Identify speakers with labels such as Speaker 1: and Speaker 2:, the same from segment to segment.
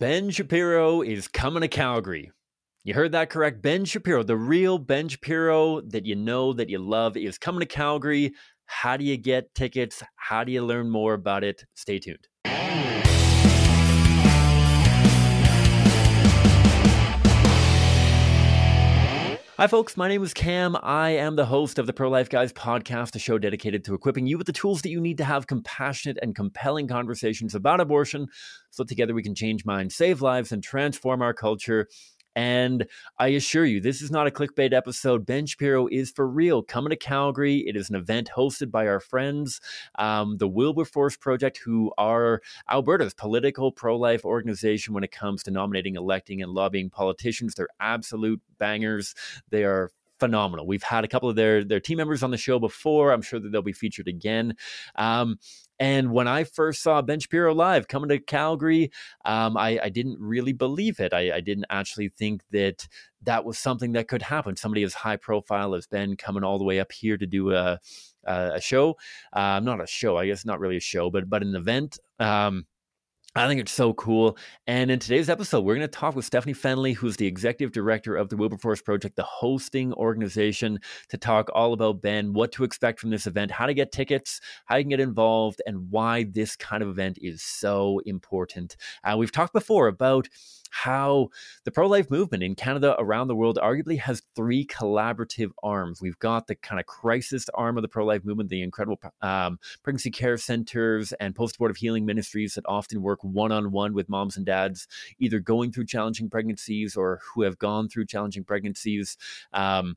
Speaker 1: Ben Shapiro is coming to Calgary. You heard that correct. Ben Shapiro, the real Ben Shapiro that you know, that you love, is coming to Calgary. How do you get tickets? How do you learn more about it? Stay tuned. Hi, folks. My name is Cam. I am the host of the Pro Life Guys podcast, a show dedicated to equipping you with the tools that you need to have compassionate and compelling conversations about abortion so together we can change minds, save lives, and transform our culture. And I assure you, this is not a clickbait episode. Ben Shapiro is for real coming to Calgary. It is an event hosted by our friends, um, the Wilberforce Project, who are Alberta's political pro life organization when it comes to nominating, electing, and lobbying politicians. They're absolute bangers. They are phenomenal. We've had a couple of their their team members on the show before. I'm sure that they'll be featured again. Um, and when I first saw Ben Shapiro live coming to Calgary, um, I, I, didn't really believe it. I, I, didn't actually think that that was something that could happen. Somebody as high profile as Ben coming all the way up here to do a a show, uh, not a show, I guess not really a show, but but an event. Um, I think it's so cool. And in today's episode, we're going to talk with Stephanie Fennelly, who's the executive director of the Wilberforce Project, the hosting organization, to talk all about Ben, what to expect from this event, how to get tickets, how you can get involved, and why this kind of event is so important. Uh, we've talked before about how the pro life movement in Canada, around the world, arguably has three collaborative arms. We've got the kind of crisis arm of the pro life movement, the incredible um, pregnancy care centers and post abortive healing ministries that often work one on one with moms and dads, either going through challenging pregnancies or who have gone through challenging pregnancies. Um,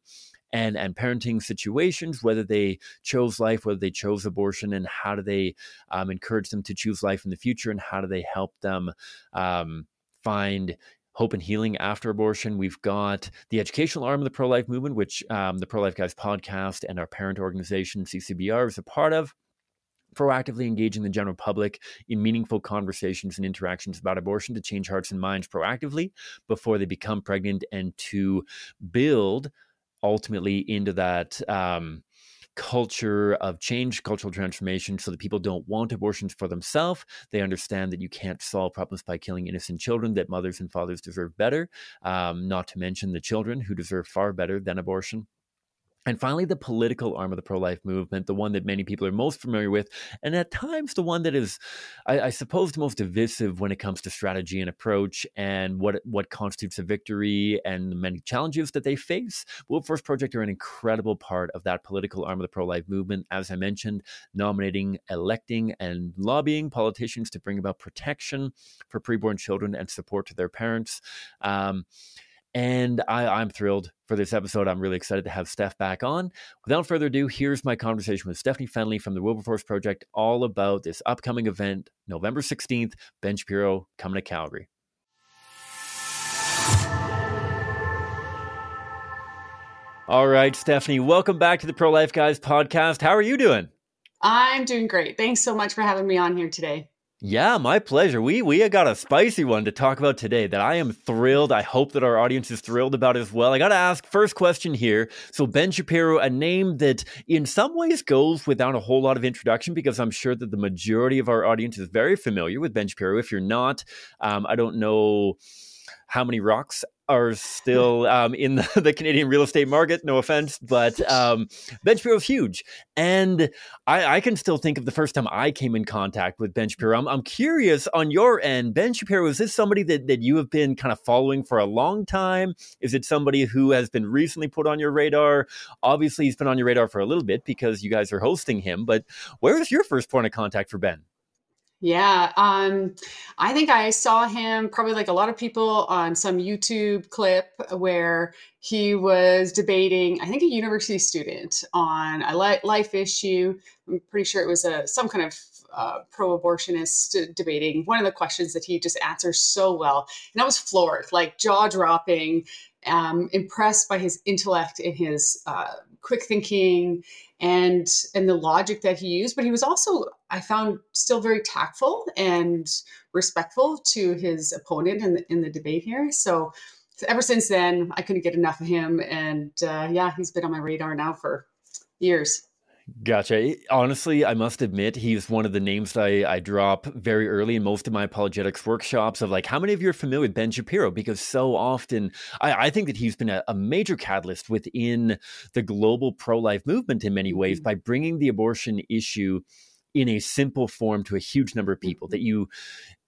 Speaker 1: and and parenting situations, whether they chose life, whether they chose abortion, and how do they um, encourage them to choose life in the future, and how do they help them um, find hope and healing after abortion. We've got the educational arm of the pro life movement, which um, the Pro Life Guys podcast and our parent organization, CCBR, is a part of. Proactively engaging the general public in meaningful conversations and interactions about abortion to change hearts and minds proactively before they become pregnant and to build ultimately into that um, culture of change, cultural transformation, so that people don't want abortions for themselves. They understand that you can't solve problems by killing innocent children, that mothers and fathers deserve better, um, not to mention the children who deserve far better than abortion. And finally, the political arm of the pro life movement, the one that many people are most familiar with, and at times the one that is, I, I, suppose, the most divisive when it comes to strategy and approach and what, what constitutes a victory and the many challenges that they face. Wilberforce Project are an incredible part of that political arm of the pro life movement. As I mentioned, nominating, electing, and lobbying politicians to bring about protection for preborn children and support to their parents. Um, and I, am thrilled for this episode. I'm really excited to have Steph back on. Without further ado, here's my conversation with Stephanie Fennelly from the Wilberforce Project, all about this upcoming event, November 16th, Ben Shapiro coming to Calgary. All right, Stephanie, welcome back to the Pro Life Guys podcast. How are you doing?
Speaker 2: I'm doing great. Thanks so much for having me on here today.
Speaker 1: Yeah, my pleasure. We we got a spicy one to talk about today that I am thrilled. I hope that our audience is thrilled about as well. I got to ask first question here. So Ben Shapiro, a name that in some ways goes without a whole lot of introduction because I'm sure that the majority of our audience is very familiar with Ben Shapiro. If you're not, um, I don't know how many rocks are still um, in the, the, Canadian real estate market. No offense, but um, Ben Shapiro is huge, and I, I, can still think of the first time I came in contact with Ben Shapiro. I'm, I'm, curious on your end, Ben Shapiro. Is this somebody that that you have been kind of following for a long time? Is it somebody who has been recently put on your radar? Obviously, he's been on your radar for a little bit because you guys are hosting him. But where is your first point of contact for Ben?
Speaker 2: Yeah, um, I think I saw him probably like a lot of people on some YouTube clip where he was debating, I think, a university student on a life issue. I'm pretty sure it was a some kind of uh, pro-abortionist debating. One of the questions that he just answers so well, and I was floored, like jaw dropping, um, impressed by his intellect and his uh, quick thinking and and the logic that he used but he was also i found still very tactful and respectful to his opponent in the, in the debate here. So, ever since then i couldn't get enough of him and uh, yeah he's been on my radar now for years
Speaker 1: Gotcha. Honestly, I must admit, he's one of the names I, I drop very early in most of my apologetics workshops of like, how many of you are familiar with Ben Shapiro? Because so often I, I think that he's been a, a, major catalyst within the global pro life movement in many ways mm-hmm. by bringing the abortion issue in a simple form to a huge number of people mm-hmm. that you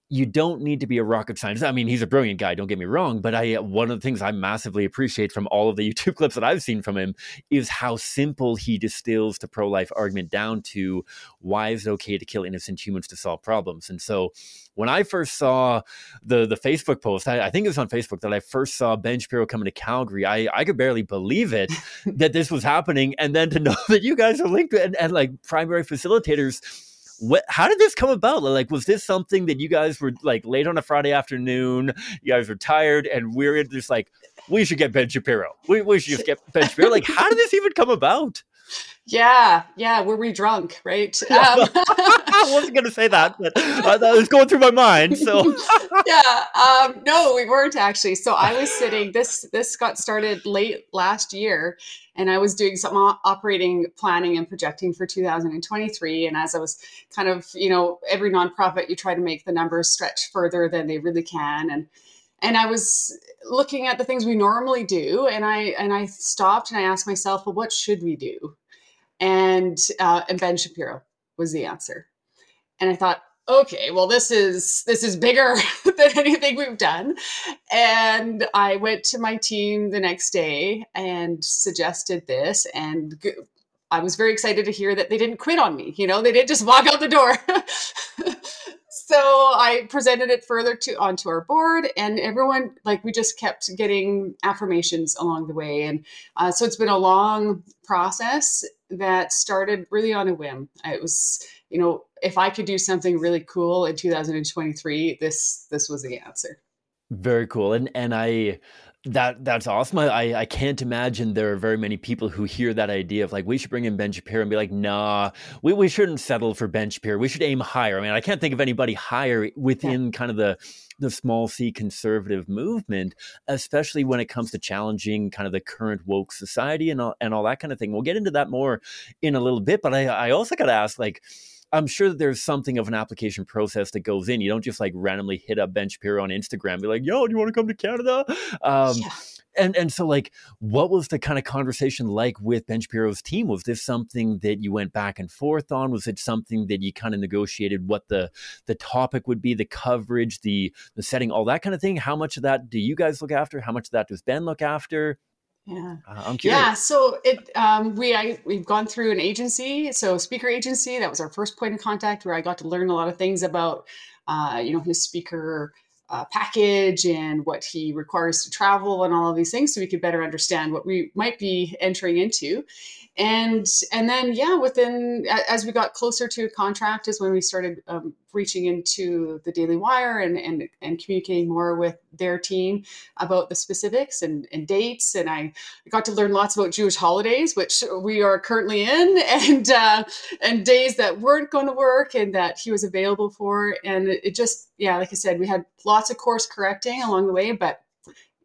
Speaker 1: you don't need to be a rocket scientist. I mean, he's a brilliant guy, don't get me wrong, but I uh, one of the things I massively appreciate from all of the YouTube clips that I've seen from him is how simple he distills the pro-life argument down to why is it okay to kill innocent humans to solve problems. And so when I first saw the the Facebook post, I, I think it was on Facebook that I first saw Ben Shapiro coming to Calgary. I, I could barely believe it that this was happening. And then to know that you guys are linked and, and like primary facilitators what how did this come about? Like was this something that you guys were like late on a friday afternoon you guys were tired and we're just like we should get ben shapiro. We, we should just get ben shapiro. Like how did this even come about
Speaker 2: yeah, yeah, were we drunk, right? Um,
Speaker 1: I wasn't going to say that, but uh, that was going through my mind. So
Speaker 2: yeah, um, no, we weren't actually. So I was sitting. This this got started late last year, and I was doing some operating planning and projecting for 2023. And as I was kind of, you know, every nonprofit, you try to make the numbers stretch further than they really can, and and I was looking at the things we normally do, and I and I stopped and I asked myself, well, what should we do? And uh, and Ben Shapiro was the answer, and I thought, okay, well, this is this is bigger than anything we've done, and I went to my team the next day and suggested this, and I was very excited to hear that they didn't quit on me. You know, they didn't just walk out the door. so I presented it further to onto our board, and everyone like we just kept getting affirmations along the way, and uh, so it's been a long process that started really on a whim. It was, you know, if I could do something really cool in 2023, this this was the answer.
Speaker 1: Very cool, and and I that that's awesome. I I can't imagine there are very many people who hear that idea of like we should bring in Ben Shapiro and be like, nah, we, we shouldn't settle for Ben Shapiro. We should aim higher. I mean, I can't think of anybody higher within yeah. kind of the the small c conservative movement, especially when it comes to challenging kind of the current woke society and all and all that kind of thing. We'll get into that more in a little bit, but I I also got to ask like I'm sure that there's something of an application process that goes in. You don't just like randomly hit up Ben Shapiro on Instagram, be like, "Yo, do you want to come to Canada?" Um, yeah. And and so like, what was the kind of conversation like with Ben Shapiro's team? Was this something that you went back and forth on? Was it something that you kind of negotiated what the the topic would be, the coverage, the the setting, all that kind of thing? How much of that do you guys look after? How much of that does Ben look after?
Speaker 2: Yeah. Uh, I'm curious. Yeah. So it um, we I we've gone through an agency, so speaker agency. That was our first point of contact where I got to learn a lot of things about, uh, you know, his speaker uh, package and what he requires to travel and all of these things, so we could better understand what we might be entering into and and then yeah within as we got closer to a contract is when we started um, reaching into the daily wire and, and and communicating more with their team about the specifics and, and dates. And i got to learn lots about jewish holidays which we are currently in and uh, and days that weren't going to work and that he was available for. And it, it just yeah like i said we had lots of course correcting along the way but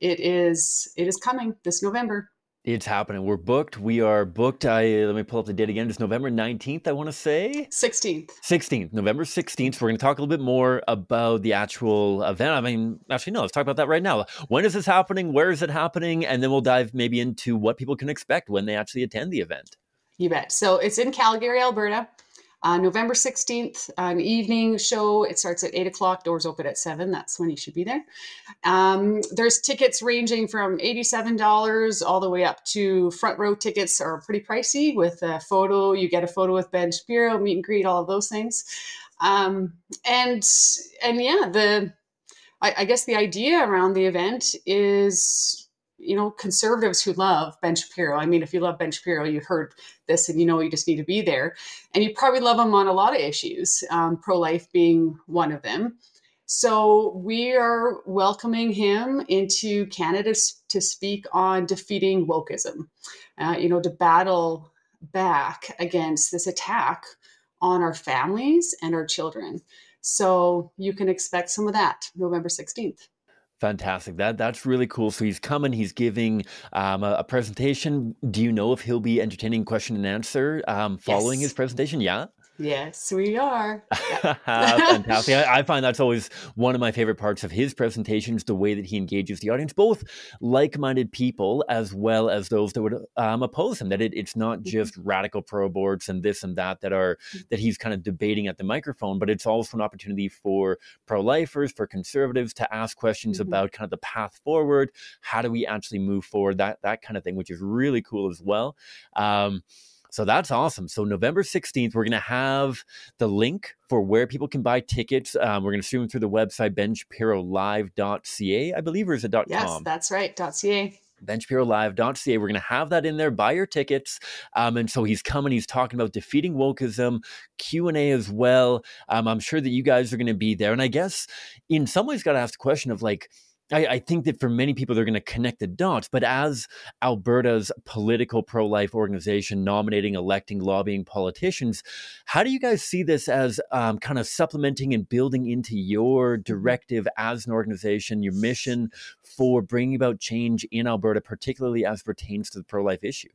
Speaker 2: it is it is coming this november
Speaker 1: it's happening. We're booked. We are booked. I uh, let me pull up the date again. It's November 19th, I want to say.
Speaker 2: 16th.
Speaker 1: 16th, November 16th. So we're going to talk a little bit more about the actual event. I mean, actually, no, let's talk about that right now. When is this happening? Where is it happening? And then we'll dive maybe into what people can expect when they actually attend the event.
Speaker 2: You bet. So it's in Calgary, Alberta. Uh, November 16th, an evening show. It starts at 8 o'clock, doors open at 7. That's when you should be there. Um, there's tickets ranging from $87 all the way up to front row tickets are pretty pricey with a photo. You get a photo with Ben Shapiro, meet and greet, all of those things. Um, and and yeah, the I, I guess the idea around the event is you know, conservatives who love Ben Shapiro. I mean, if you love Ben Shapiro, you've heard this and you know you just need to be there. And you probably love him on a lot of issues, um, pro life being one of them. So we are welcoming him into Canada to speak on defeating wokeism, uh, you know, to battle back against this attack on our families and our children. So you can expect some of that November 16th.
Speaker 1: Fantastic. That that's really cool. So he's coming. He's giving um, a, a, presentation. Do you know if he'll be entertaining question and answer um, following yes. his presentation? Yeah.
Speaker 2: Yes, we are.
Speaker 1: Fantastic. I, I, find that's always one of my favorite parts of his presentations, the way that he engages the audience, both like minded people as well as those that would um, oppose him. That it, it's not mm-hmm. just radical pro aborts and this and that that are mm. that he's kind of debating at the microphone, but it's also an opportunity for pro lifers, for conservatives to ask questions mm-hmm. about kind of the path forward. How do we actually move forward? That, that kind of thing, which is really cool as well. Um, so that's awesome. So November 16th, we're going to have the link for where people can buy tickets. Um, we're going to stream them through the website, benshapirolive.ca, I believe, or is it .com?
Speaker 2: Yes, that's right, .ca
Speaker 1: benshapirolive.ca. We're going to have that in there. Buy your tickets. Um, and so he's coming. He's talking about defeating wokeism, Q and A as well. Um, I'm sure that you guys are going to be there. And I guess in some ways, got to ask the question of like, I, I, think that for many people, they're going to connect the dots. But as Alberta's political pro life organization nominating, electing, lobbying politicians, how do you guys see this as um, kind of supplementing and building into your mm-hmm. directive as an organization, your mission for bringing about change in Alberta, particularly as pertains to the pro life issue?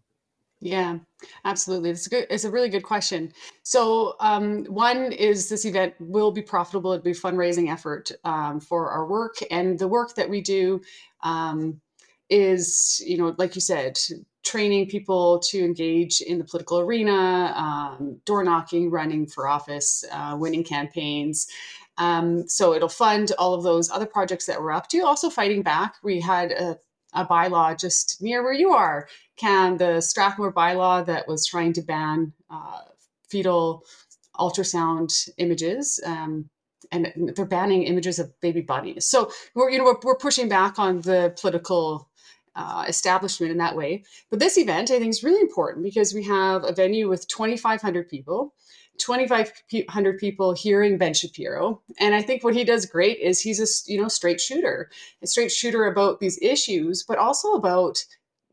Speaker 2: Yeah, absolutely. It's a good. It's a really good question. So, um, one is this event will be profitable. It'll be a fundraising effort um, for our work, and the work that we do um, is, you know, like you said, training people to engage in the political arena, um, door knocking, running for office, uh, winning campaigns. Um, so it'll fund all of those other projects that we're up to. Also, fighting back. We had a a bylaw just near where you are. Can the Strathmore bylaw that was trying to ban uh, fetal ultrasound images, um, and they're banning images of baby bodies. So we're you know we're, we're pushing back on the political uh, establishment in that way. But this event, I think, is really important because we have a venue with 2,500 people. 2,500 people hearing Ben Shapiro. And I think what he does great is he's a you know straight shooter, a straight shooter about these issues, but also about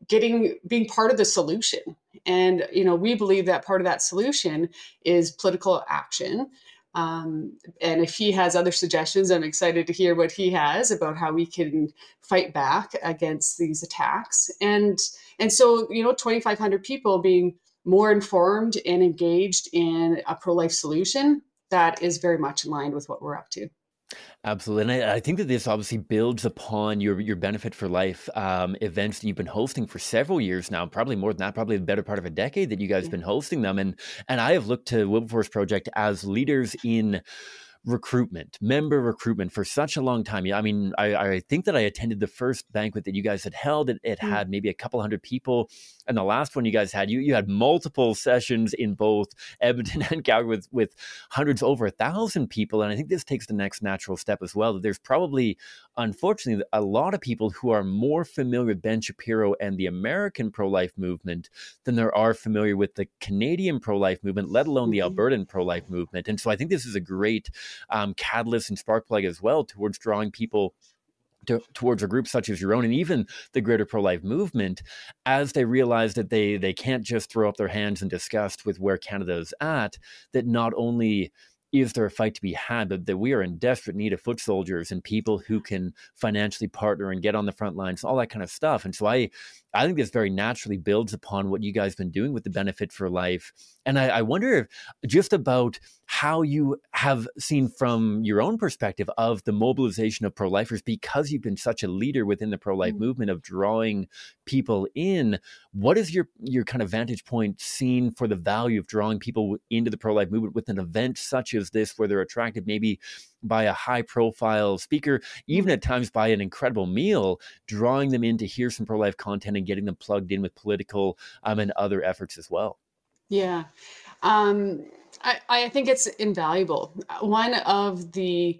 Speaker 2: getting being part of the solution. And you know we believe that part of that solution is political action. Um, and if he has other suggestions, I'm excited to hear what he has about how we can fight back against these attacks. And and so you know 2,500 people being more informed and engaged in a pro life solution, that is very much in line with what we're up to.
Speaker 1: Absolutely, and I, I, think that this obviously builds upon your your benefit for life um, events that you've been hosting for several years now, probably more than that, probably the better part of a decade that you guys yeah. have been hosting them. And and I have looked to Wilberforce Project as leaders in recruitment, member recruitment for such a long time. Yeah, I mean, I, I think that I attended the first banquet that you guys had held. It, it mm. had maybe a couple hundred people, and the last one you guys had, you you had multiple sessions in both Edmonton and Calgary with with hundreds over a thousand people. And I think this takes the next natural step as well. That there's probably, unfortunately, a lot of people who are more familiar with Ben Shapiro and the American pro life movement than there are familiar with the Canadian pro life movement, let alone the mm-hmm. Albertan pro life movement. And so I think this is a great um, catalyst and spark plug as well towards drawing people to, towards a group such as your own and even the greater pro-life movement as they realize that they they can't just throw up their hands in disgust with where Canada is at that not only is there a fight to be had, but that we are in desperate need of foot soldiers and people who can financially partner and get on the front lines, all that kind of stuff. And so I I think this very naturally builds upon what you guys have been doing with the benefit for life. And I, I wonder if just about how you have seen from your own perspective of the mobilization of pro-lifers because you've been such a leader within the pro-life mm-hmm. movement of drawing people in. What is your your kind of vantage point seen for the value of drawing people into the pro-life movement with an event such as this where they're attracted maybe by a high profile speaker, even mm-hmm. at times by an incredible meal, drawing them in to hear some pro life content and getting them plugged in with political um, and other efforts as well.
Speaker 2: Yeah. Um, I, I think it's invaluable. One of the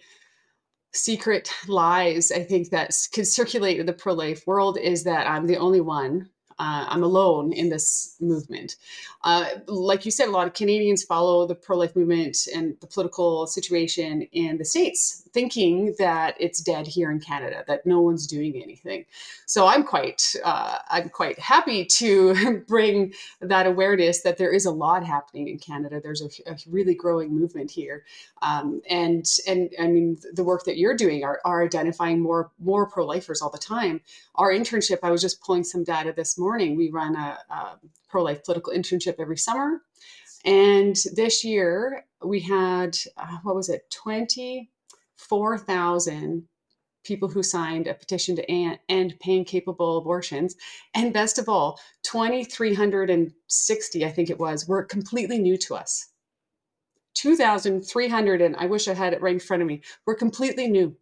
Speaker 2: secret lies I think that can circulate in the pro life world is that I'm the only one uh, I'm alone in this movement. Uh, like you said, a lot of Canadians follow the pro life movement and the political situation in the States, thinking that it's dead here in Canada, that no one's doing anything. So I'm quite, uh, I'm quite happy to bring that awareness that there is a lot happening in Canada. There's a, a really growing movement here, um, and and I mean the work that you're doing are, are identifying more more pro lifers all the time. Our internship, I was just pulling some data this morning. We run a, a pro life political internship every summer. And this year we had, uh, what was it, 24,000 people who signed a petition to end pain capable abortions. And best of all, 2,360, I think it was, were completely new to us. 2,300, and I wish I had it right in front of me, were completely new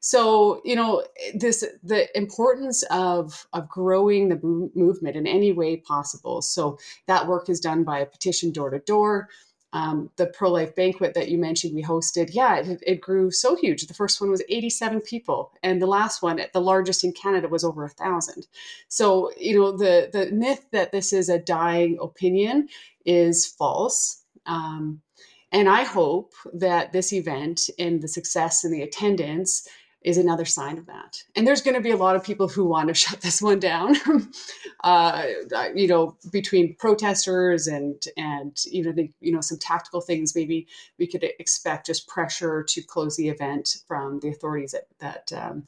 Speaker 2: so you know this the importance of of growing the movement in any way possible. So that work is done by a petition door to door. Um, the pro life banquet that you mentioned we hosted yeah it, it, grew so huge. The first one was 87 people and the last one at the largest in canada was over a thousand. So you know the the myth that this is a dying opinion is false. Um, and I hope that this event and the success and the attendance is another sign of that. And there's going to be a lot of people who want to shut this one down. uh, you know, between protesters and and you know the you know some tactical things, maybe we could expect just pressure to close the event from the authorities that that um,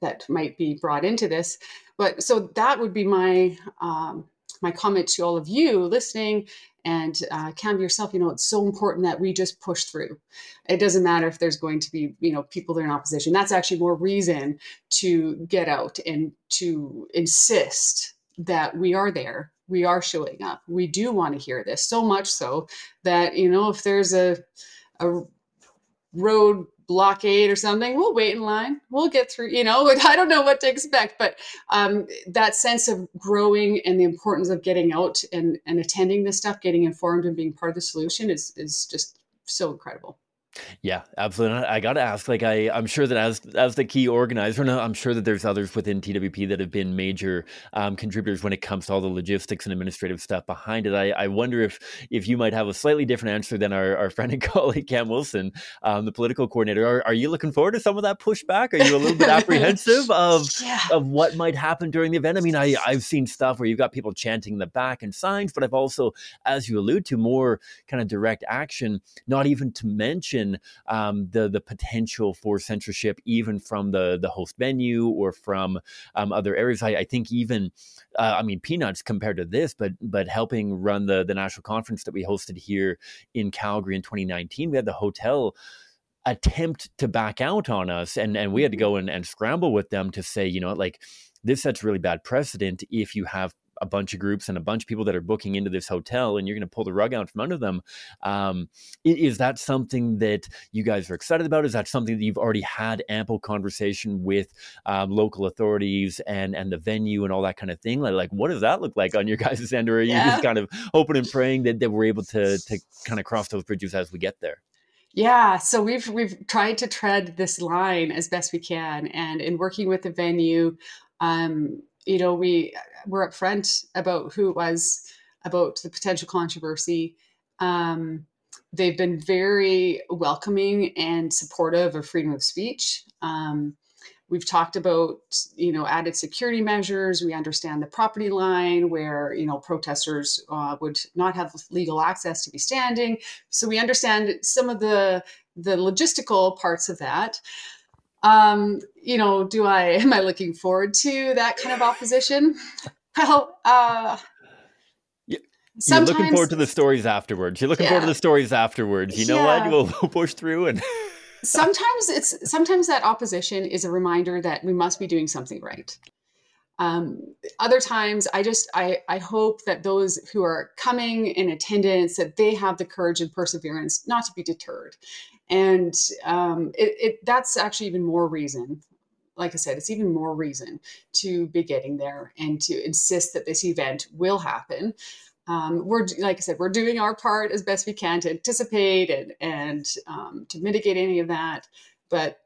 Speaker 2: that might be brought into this. But so that would be my um, my comment to all of you listening and uh, Cam yourself, you know, it's so important that we just push through. It doesn't matter if there's going to be, you know, people that are in opposition. That's actually more reason to get out and to insist that we are there. We are showing up. We do want to hear this so much so that, you know, if there's a, a road blockade or something we'll wait in line. We'll get through you know i don't know what to expect but um, that sense of growing and the importance of getting out and, and attending this stuff getting informed and being part of the solution is is just so incredible
Speaker 1: yeah, absolutely. I got to ask, like, I, I'm sure that as as the key organizer, and I'm sure that there's others within TWP that have been major um, contributors when it comes to all the logistics and administrative stuff behind it. I, I wonder if if you might have a slightly different answer than our, our friend and colleague Cam Wilson, um, the political coordinator. Are, are you looking forward to some of that pushback? Are you a little bit apprehensive of yeah. of what might happen during the event? I mean, I I've seen stuff where you've got people chanting in the back and signs, but I've also, as you allude to, more kind of direct action. Not even to mention um, the the potential for censorship, even from the the host venue or from um, other areas. I, I think even, uh, I mean, peanuts compared to this, but but helping run the the national conference that we hosted here in Calgary in 2019, we had the hotel attempt to back out on us and and we had to go and, and scramble with them to say you know like this sets really bad precedent if you have a bunch of groups and a bunch of people that are booking into this hotel and you're going to pull the rug out from under them. Um, is that something that you guys are excited about? Is that something that you've already had ample conversation with um, local authorities and and the venue and all that kind of thing? Like, like what does that look like on your guys' end? Or are you yeah. just kind of hoping and praying that, that we're able to to kind of cross those bridges as we get there?
Speaker 2: Yeah, so we've we've tried to tread this line as best we can, and in working with the venue, um, you know, we were upfront about who it was, about the potential controversy. Um, they've been very welcoming and supportive of freedom of speech. Um, we've talked about you know added security measures we understand the property line where you know protesters uh, would not have legal access to be standing so we understand some of the the logistical parts of that um, you know, do I am I looking forward to that kind of opposition? Well, uh,
Speaker 1: you're looking forward to the stories afterwards. You're looking yeah. forward to the stories afterwards. You know yeah. what? We'll, we'll push through and.
Speaker 2: sometimes it's sometimes that opposition is a reminder that we must be doing something right. Um, other times, I just I I hope that those who are coming in attendance that they have the courage and perseverance not to be deterred, and um, it, it that's actually even more reason like I said, it's even more reason to be getting there and to insist that this event will happen. Um, we're like I said, we're doing our part as best we can to anticipate and and um, to mitigate any of that. But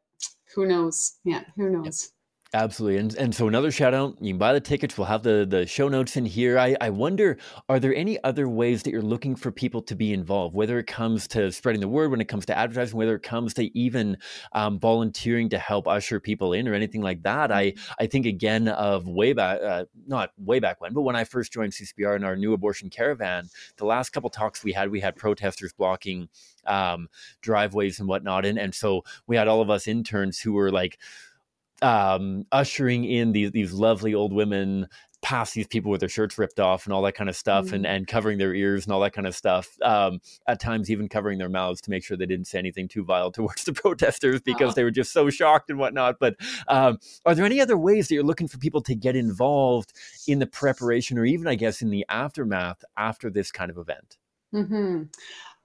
Speaker 2: who knows? Yeah, who knows?
Speaker 1: Absolutely. And and so another shout out, you can buy the tickets. We'll have the, the show notes in here. I, I wonder, are there any other ways that you're looking for people to be involved, whether it comes to spreading the word, when it comes to advertising, whether it comes to even um, volunteering to help usher people in or anything like that? I, mm-hmm. I think again of way back, uh, not way back when, but when I first joined CCBR in our new abortion caravan, the last couple talks we had, we had protesters blocking um, driveways and whatnot. And, and so we had all of us interns who were like, um, ushering in these these lovely old women past these people with their shirts ripped off and all that kind of stuff mm-hmm. and, and covering their ears and all that kind of stuff um, at times even covering their mouths to make sure they didn't say anything too vile towards the protesters because oh. they were just so shocked and whatnot but um, are there any other ways that you're looking for people to get involved in the preparation or even i guess in the aftermath after this kind of event
Speaker 2: mm-hmm.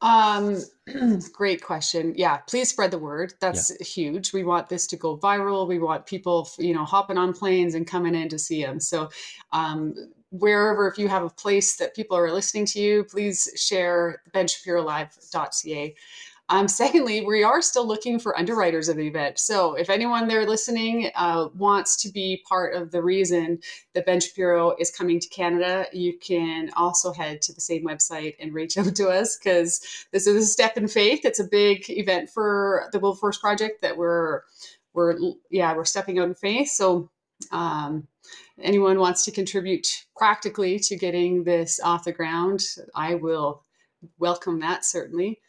Speaker 2: Um, great question. Yeah, please spread the word. That's yeah. huge. We want this to go viral. We want people, you know, hopping on planes and coming in to see them. So, um, wherever, if you have a place that people are listening to you, please share benshapirolive.ca. Um, secondly, we are still looking for underwriters of the event. So if anyone there listening uh, wants to be part of the reason that Ben Shapiro is coming to Canada, you can also head to the same website and reach out to us because this is a step in faith. It's a big event for the Wilberforce Project that we're we're yeah we're stepping out in faith. So um, anyone wants to contribute practically to getting this off the ground, I will welcome that certainly.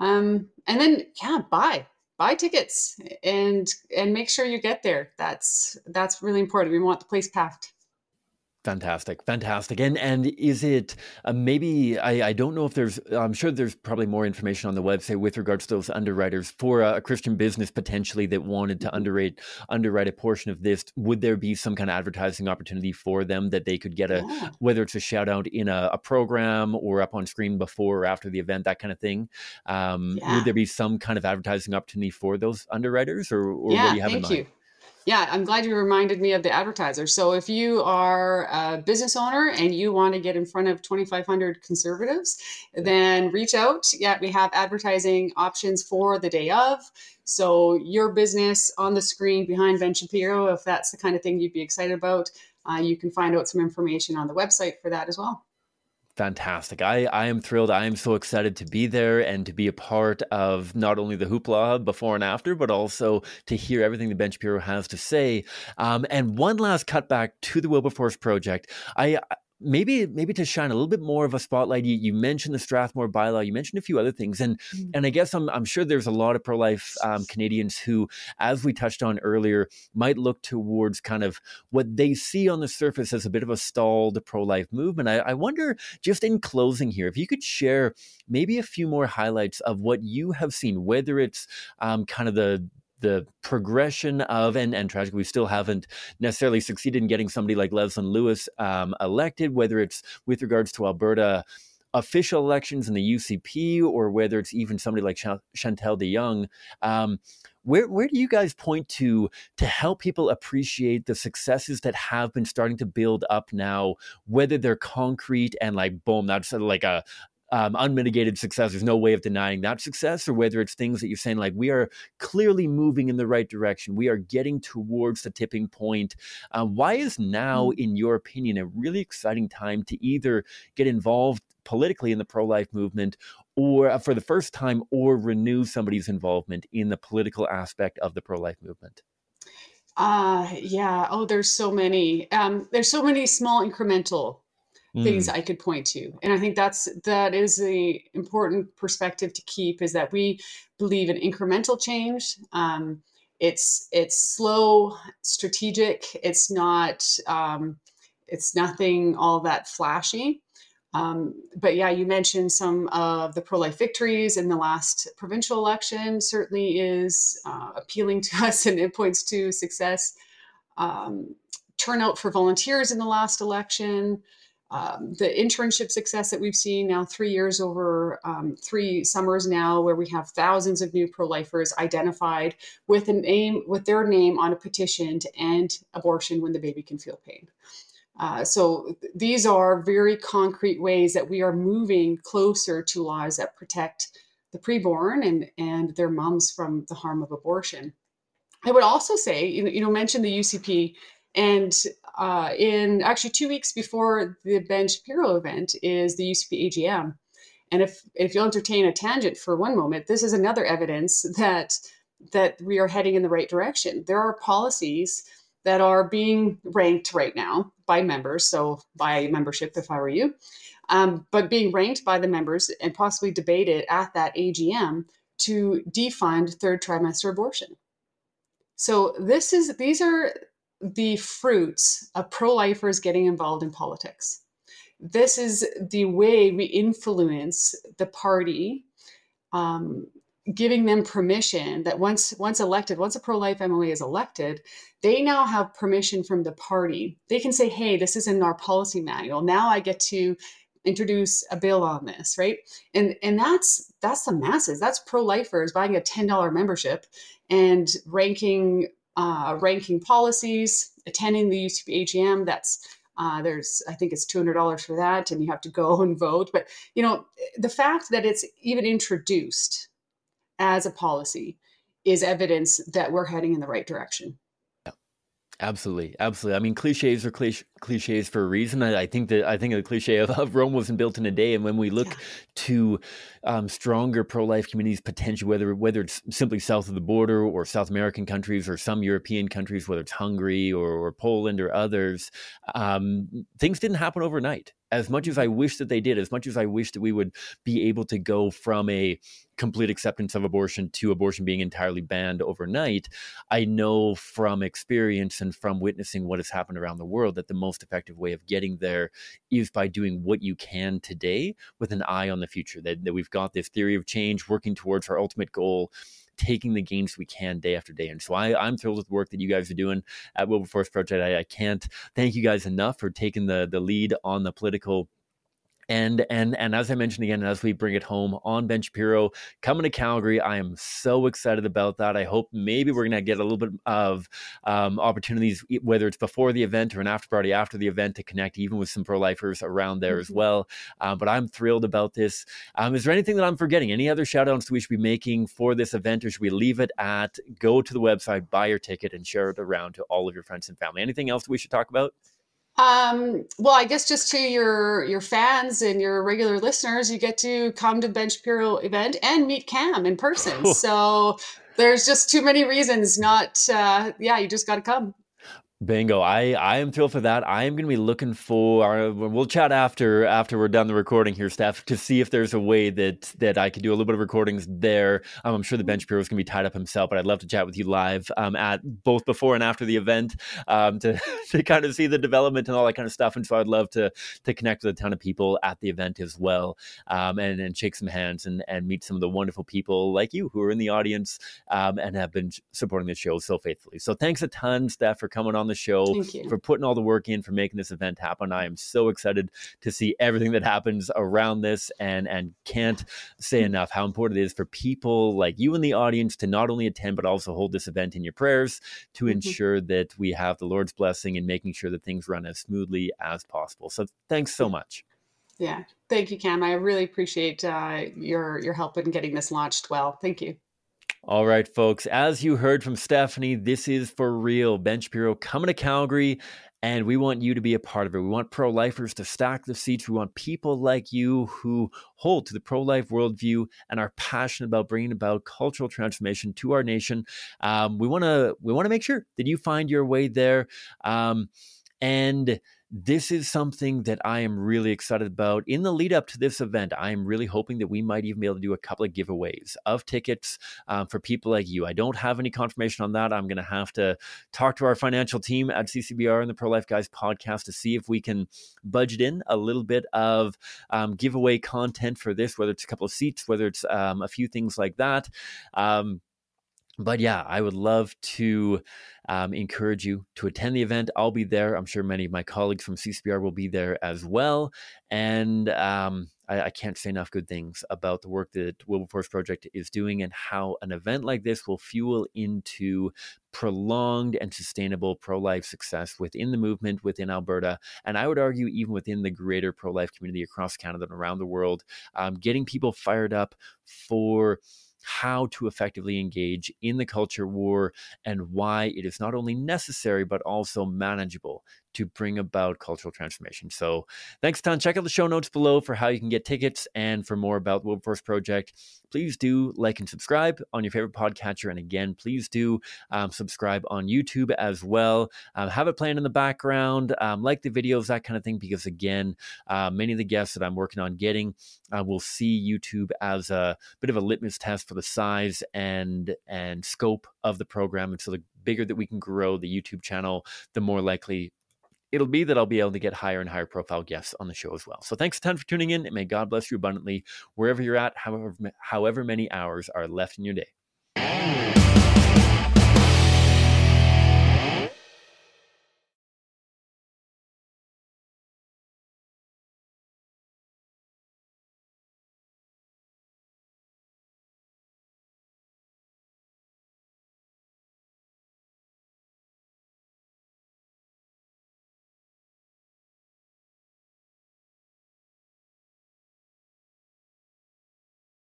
Speaker 2: Um, and then yeah, buy buy tickets and and make sure you get there. That's that's really important. We want the place packed.
Speaker 1: Fantastic, fantastic. And and is it uh, maybe I, I don't know if there's I'm sure there's probably more information on the website with regards to those underwriters for a, a Christian business potentially that wanted to mm-hmm. underwrite underwrite a portion of this. Would there be some kind of advertising opportunity for them that they could get a yeah. whether it's a shout out in a, a, program or up on screen before or after the event, that kind of thing? Um, yeah. Would there be some kind of advertising opportunity for those underwriters, or, or
Speaker 2: yeah,
Speaker 1: what do you have
Speaker 2: in
Speaker 1: mind?
Speaker 2: You. Yeah, I'm glad you reminded me of the advertiser. So if you are a business owner and you want to get in front of 2,500 conservatives, then reach out. Yeah, we have advertising options for the day of. So your business on the screen behind Ben Shapiro, if that's the kind of thing you'd be excited about, uh, you can find out some information on the website for that as well
Speaker 1: fantastic. I, I am thrilled. I am so excited to be there and to be a part of not only the hoopla before and after, but also to hear everything the Ben Shapiro has to say. Um, and one last cutback to the Wilberforce project. I maybe maybe to shine a little bit more of a spotlight you, you mentioned the strathmore bylaw you mentioned a few other things and mm-hmm. and i guess i'm, I'm sure there's a lot of pro-life um, canadians who as we touched on earlier might look towards kind of what they see on the surface as a bit of a stalled pro-life movement I, I wonder just in closing here if you could share maybe a few more highlights of what you have seen whether it's um, kind of the the progression of and and tragically we still haven't necessarily succeeded in getting somebody like Leslyn Lewis um, elected, whether it's with regards to Alberta official elections in the UCP or whether it's even somebody like Ch- Chantal de Jong. Um, where where do you guys point to to help people appreciate the successes that have been starting to build up now, whether they're concrete and like boom, that's like a um, unmitigated success. There's no way of denying that success, or whether it's things that you're saying like we are clearly moving in the right direction. We are getting towards the tipping point. Uh, why is now, mm. in your opinion, a really exciting time to either get involved politically in the pro-life movement, or uh, for the first time, or renew somebody's involvement in the political aspect of the pro-life movement?
Speaker 2: Uh, yeah. Oh, there's so many. Um, there's so many small incremental things mm. I could point to. And I think that's that is the important perspective to keep is that we believe in incremental change. Um, it's it's slow, strategic. It's not um, it's nothing all that flashy. Um, but yeah, you mentioned some of the pro life victories in the last provincial election, certainly is uh, appealing to us and it points to success. Um, turnout for volunteers in the last election, um, the internship success that we've seen now three years over um, three summers now where we have thousands of new pro-lifers identified with a name with their name on a petition to end abortion when the baby can feel pain. Uh, so th- these are very concrete ways that we are moving closer to laws that protect the preborn and, and their moms from the harm of abortion. I would also say, you know, you know mention the UCP, and uh, in actually two weeks before the Ben Shapiro event is the UCP AGM. And if if you'll entertain a tangent for one moment, this is another evidence that that we are heading in the right direction. There are policies that are being ranked right now by members, so by membership, if I were you, um, but being ranked by the members and possibly debated at that AGM to defund third trimester abortion. So this is these are the fruits of pro-lifers getting involved in politics. This is the way we influence the party, um, giving them permission that once once elected, once a pro-life MLA is elected, they now have permission from the party. They can say, "Hey, this is in our policy manual. Now I get to introduce a bill on this right and and that's that's the masses that's pro-lifers buying a $10 membership and ranking uh, ranking policies, attending the UCP AGM. That's uh, there's I think it's two hundred dollars for that, and you have to go and vote. But you know the fact that it's even introduced as a policy is evidence that we're heading in the right direction.
Speaker 1: Absolutely, absolutely. I mean, cliches are cliche, cliches for a reason. I, I, think that I think the cliche of, of, Rome wasn't built in a day. And when we look yeah. to um, stronger pro-life communities, potentially whether whether it's simply south of the border or South American countries or some European countries, whether it's Hungary or, or Poland or others, um, things didn't happen overnight as much as I wish that they did, as much as I wish that we would be able to go from a complete acceptance of abortion to abortion being entirely banned overnight, I know from experience and from witnessing what has happened around the world that the most effective way of getting there is by doing what you can today with an eye on the future. That, that we've got this theory of change working towards our ultimate goal taking the gains we can day after day. And so I, I'm thrilled with the work that you guys are doing at Wilberforce Project. I, I can't thank you guys enough for taking the the lead on the political and and and as I mentioned again, as we bring it home on Ben Shapiro coming to Calgary, I am so excited about that. I hope maybe we're gonna get a little bit of um, opportunities, whether it's before the event or an after party after the event, to connect even with some pro lifers around there mm-hmm. as well. Um, but I'm thrilled about this. Um, is there anything that I'm forgetting? Any other shout outs that we should be making for this event, or should we leave it at go to the website, buy your ticket, and share it around to all of your friends and family? Anything else we should talk about?
Speaker 2: Um, well, I guess just to your your fans and your regular listeners, you get to come to Ben Shapiro event and meet Cam in person. so there's just too many reasons not. Uh, yeah, you just got to come.
Speaker 1: Bingo. I, I am thrilled for that. I am going to be looking for, we'll chat after after we're done the recording here, Steph, to see if there's a way that that I could do a little bit of recordings there. Um, I'm sure the Ben Shapiro is going to be tied up himself, but I'd love to chat with you live um, at both before and after the event um, to, to kind of see the development and all that kind of stuff. And so I'd love to to connect with a ton of people at the event as well um, and, and shake some hands and, and meet some of the wonderful people like you who are in the audience um, and have been supporting the show so faithfully. So thanks a ton, Steph, for coming on the show, for putting all the work in, for making this event happen. I am so excited to see everything that happens around this and and can't say mm. enough how important it is for people like you in the audience to not only attend but also hold this event in your prayers to mm-hmm. ensure that we have the Lord's blessing and making sure that things run as smoothly as possible. So thanks so much.
Speaker 2: Yeah, thank you, Cam. I really appreciate uh, your your help in getting this launched well. Thank you.
Speaker 1: All right, folks. As you heard from Stephanie, this is for real. Ben Shapiro coming to Calgary, and we want you to be a part of it. We want pro lifers to stack the seats. We want people like you who hold to the pro life worldview and are passionate about bringing about cultural transformation to our nation. Um, we want to we want to make sure that you find your way there. Um, and this is something that I am really excited about. In the lead up to this event, I am really hoping that we might even be able to do a couple of giveaways of tickets um, for people like you. I don't have any confirmation on that. I'm going to have to talk to our financial team at CCBR and the Pro Life Guys podcast to see if we can budget in a little bit of um, giveaway content for this, whether it's a couple of seats, whether it's um, a few things like that. Um, but yeah, I would love to um, encourage you to attend the event. I'll be there. I'm sure many of my colleagues from CCBR will be there as well. And um, I, I, can't say enough good things about the work that Wilberforce Project is doing and how an event like this will fuel into prolonged and sustainable pro life success within the movement within Alberta. And I would argue, even within the greater pro life community across Canada and around the world, um, getting people fired up for how to effectively engage in the culture war and why it is not only necessary but also manageable to bring about cultural transformation. So, thanks a ton. Check out the show notes below for how you can get tickets and for more about the Wilberforce Project. Please do like and subscribe on your favorite podcatcher. And again, please do um, subscribe on YouTube as well. Um, have it playing in the background, um, like the videos, that kind of thing, because again, uh, many of the guests that I'm working on getting uh, will see YouTube as a bit of a litmus test for the size and and scope of the program. And so the bigger that we can grow the YouTube channel, the more likely it'll be that I'll be able to get higher and higher profile guests on the show as well. So thanks a ton for tuning in and may God bless you abundantly wherever you're at, however, however many hours are left in your day.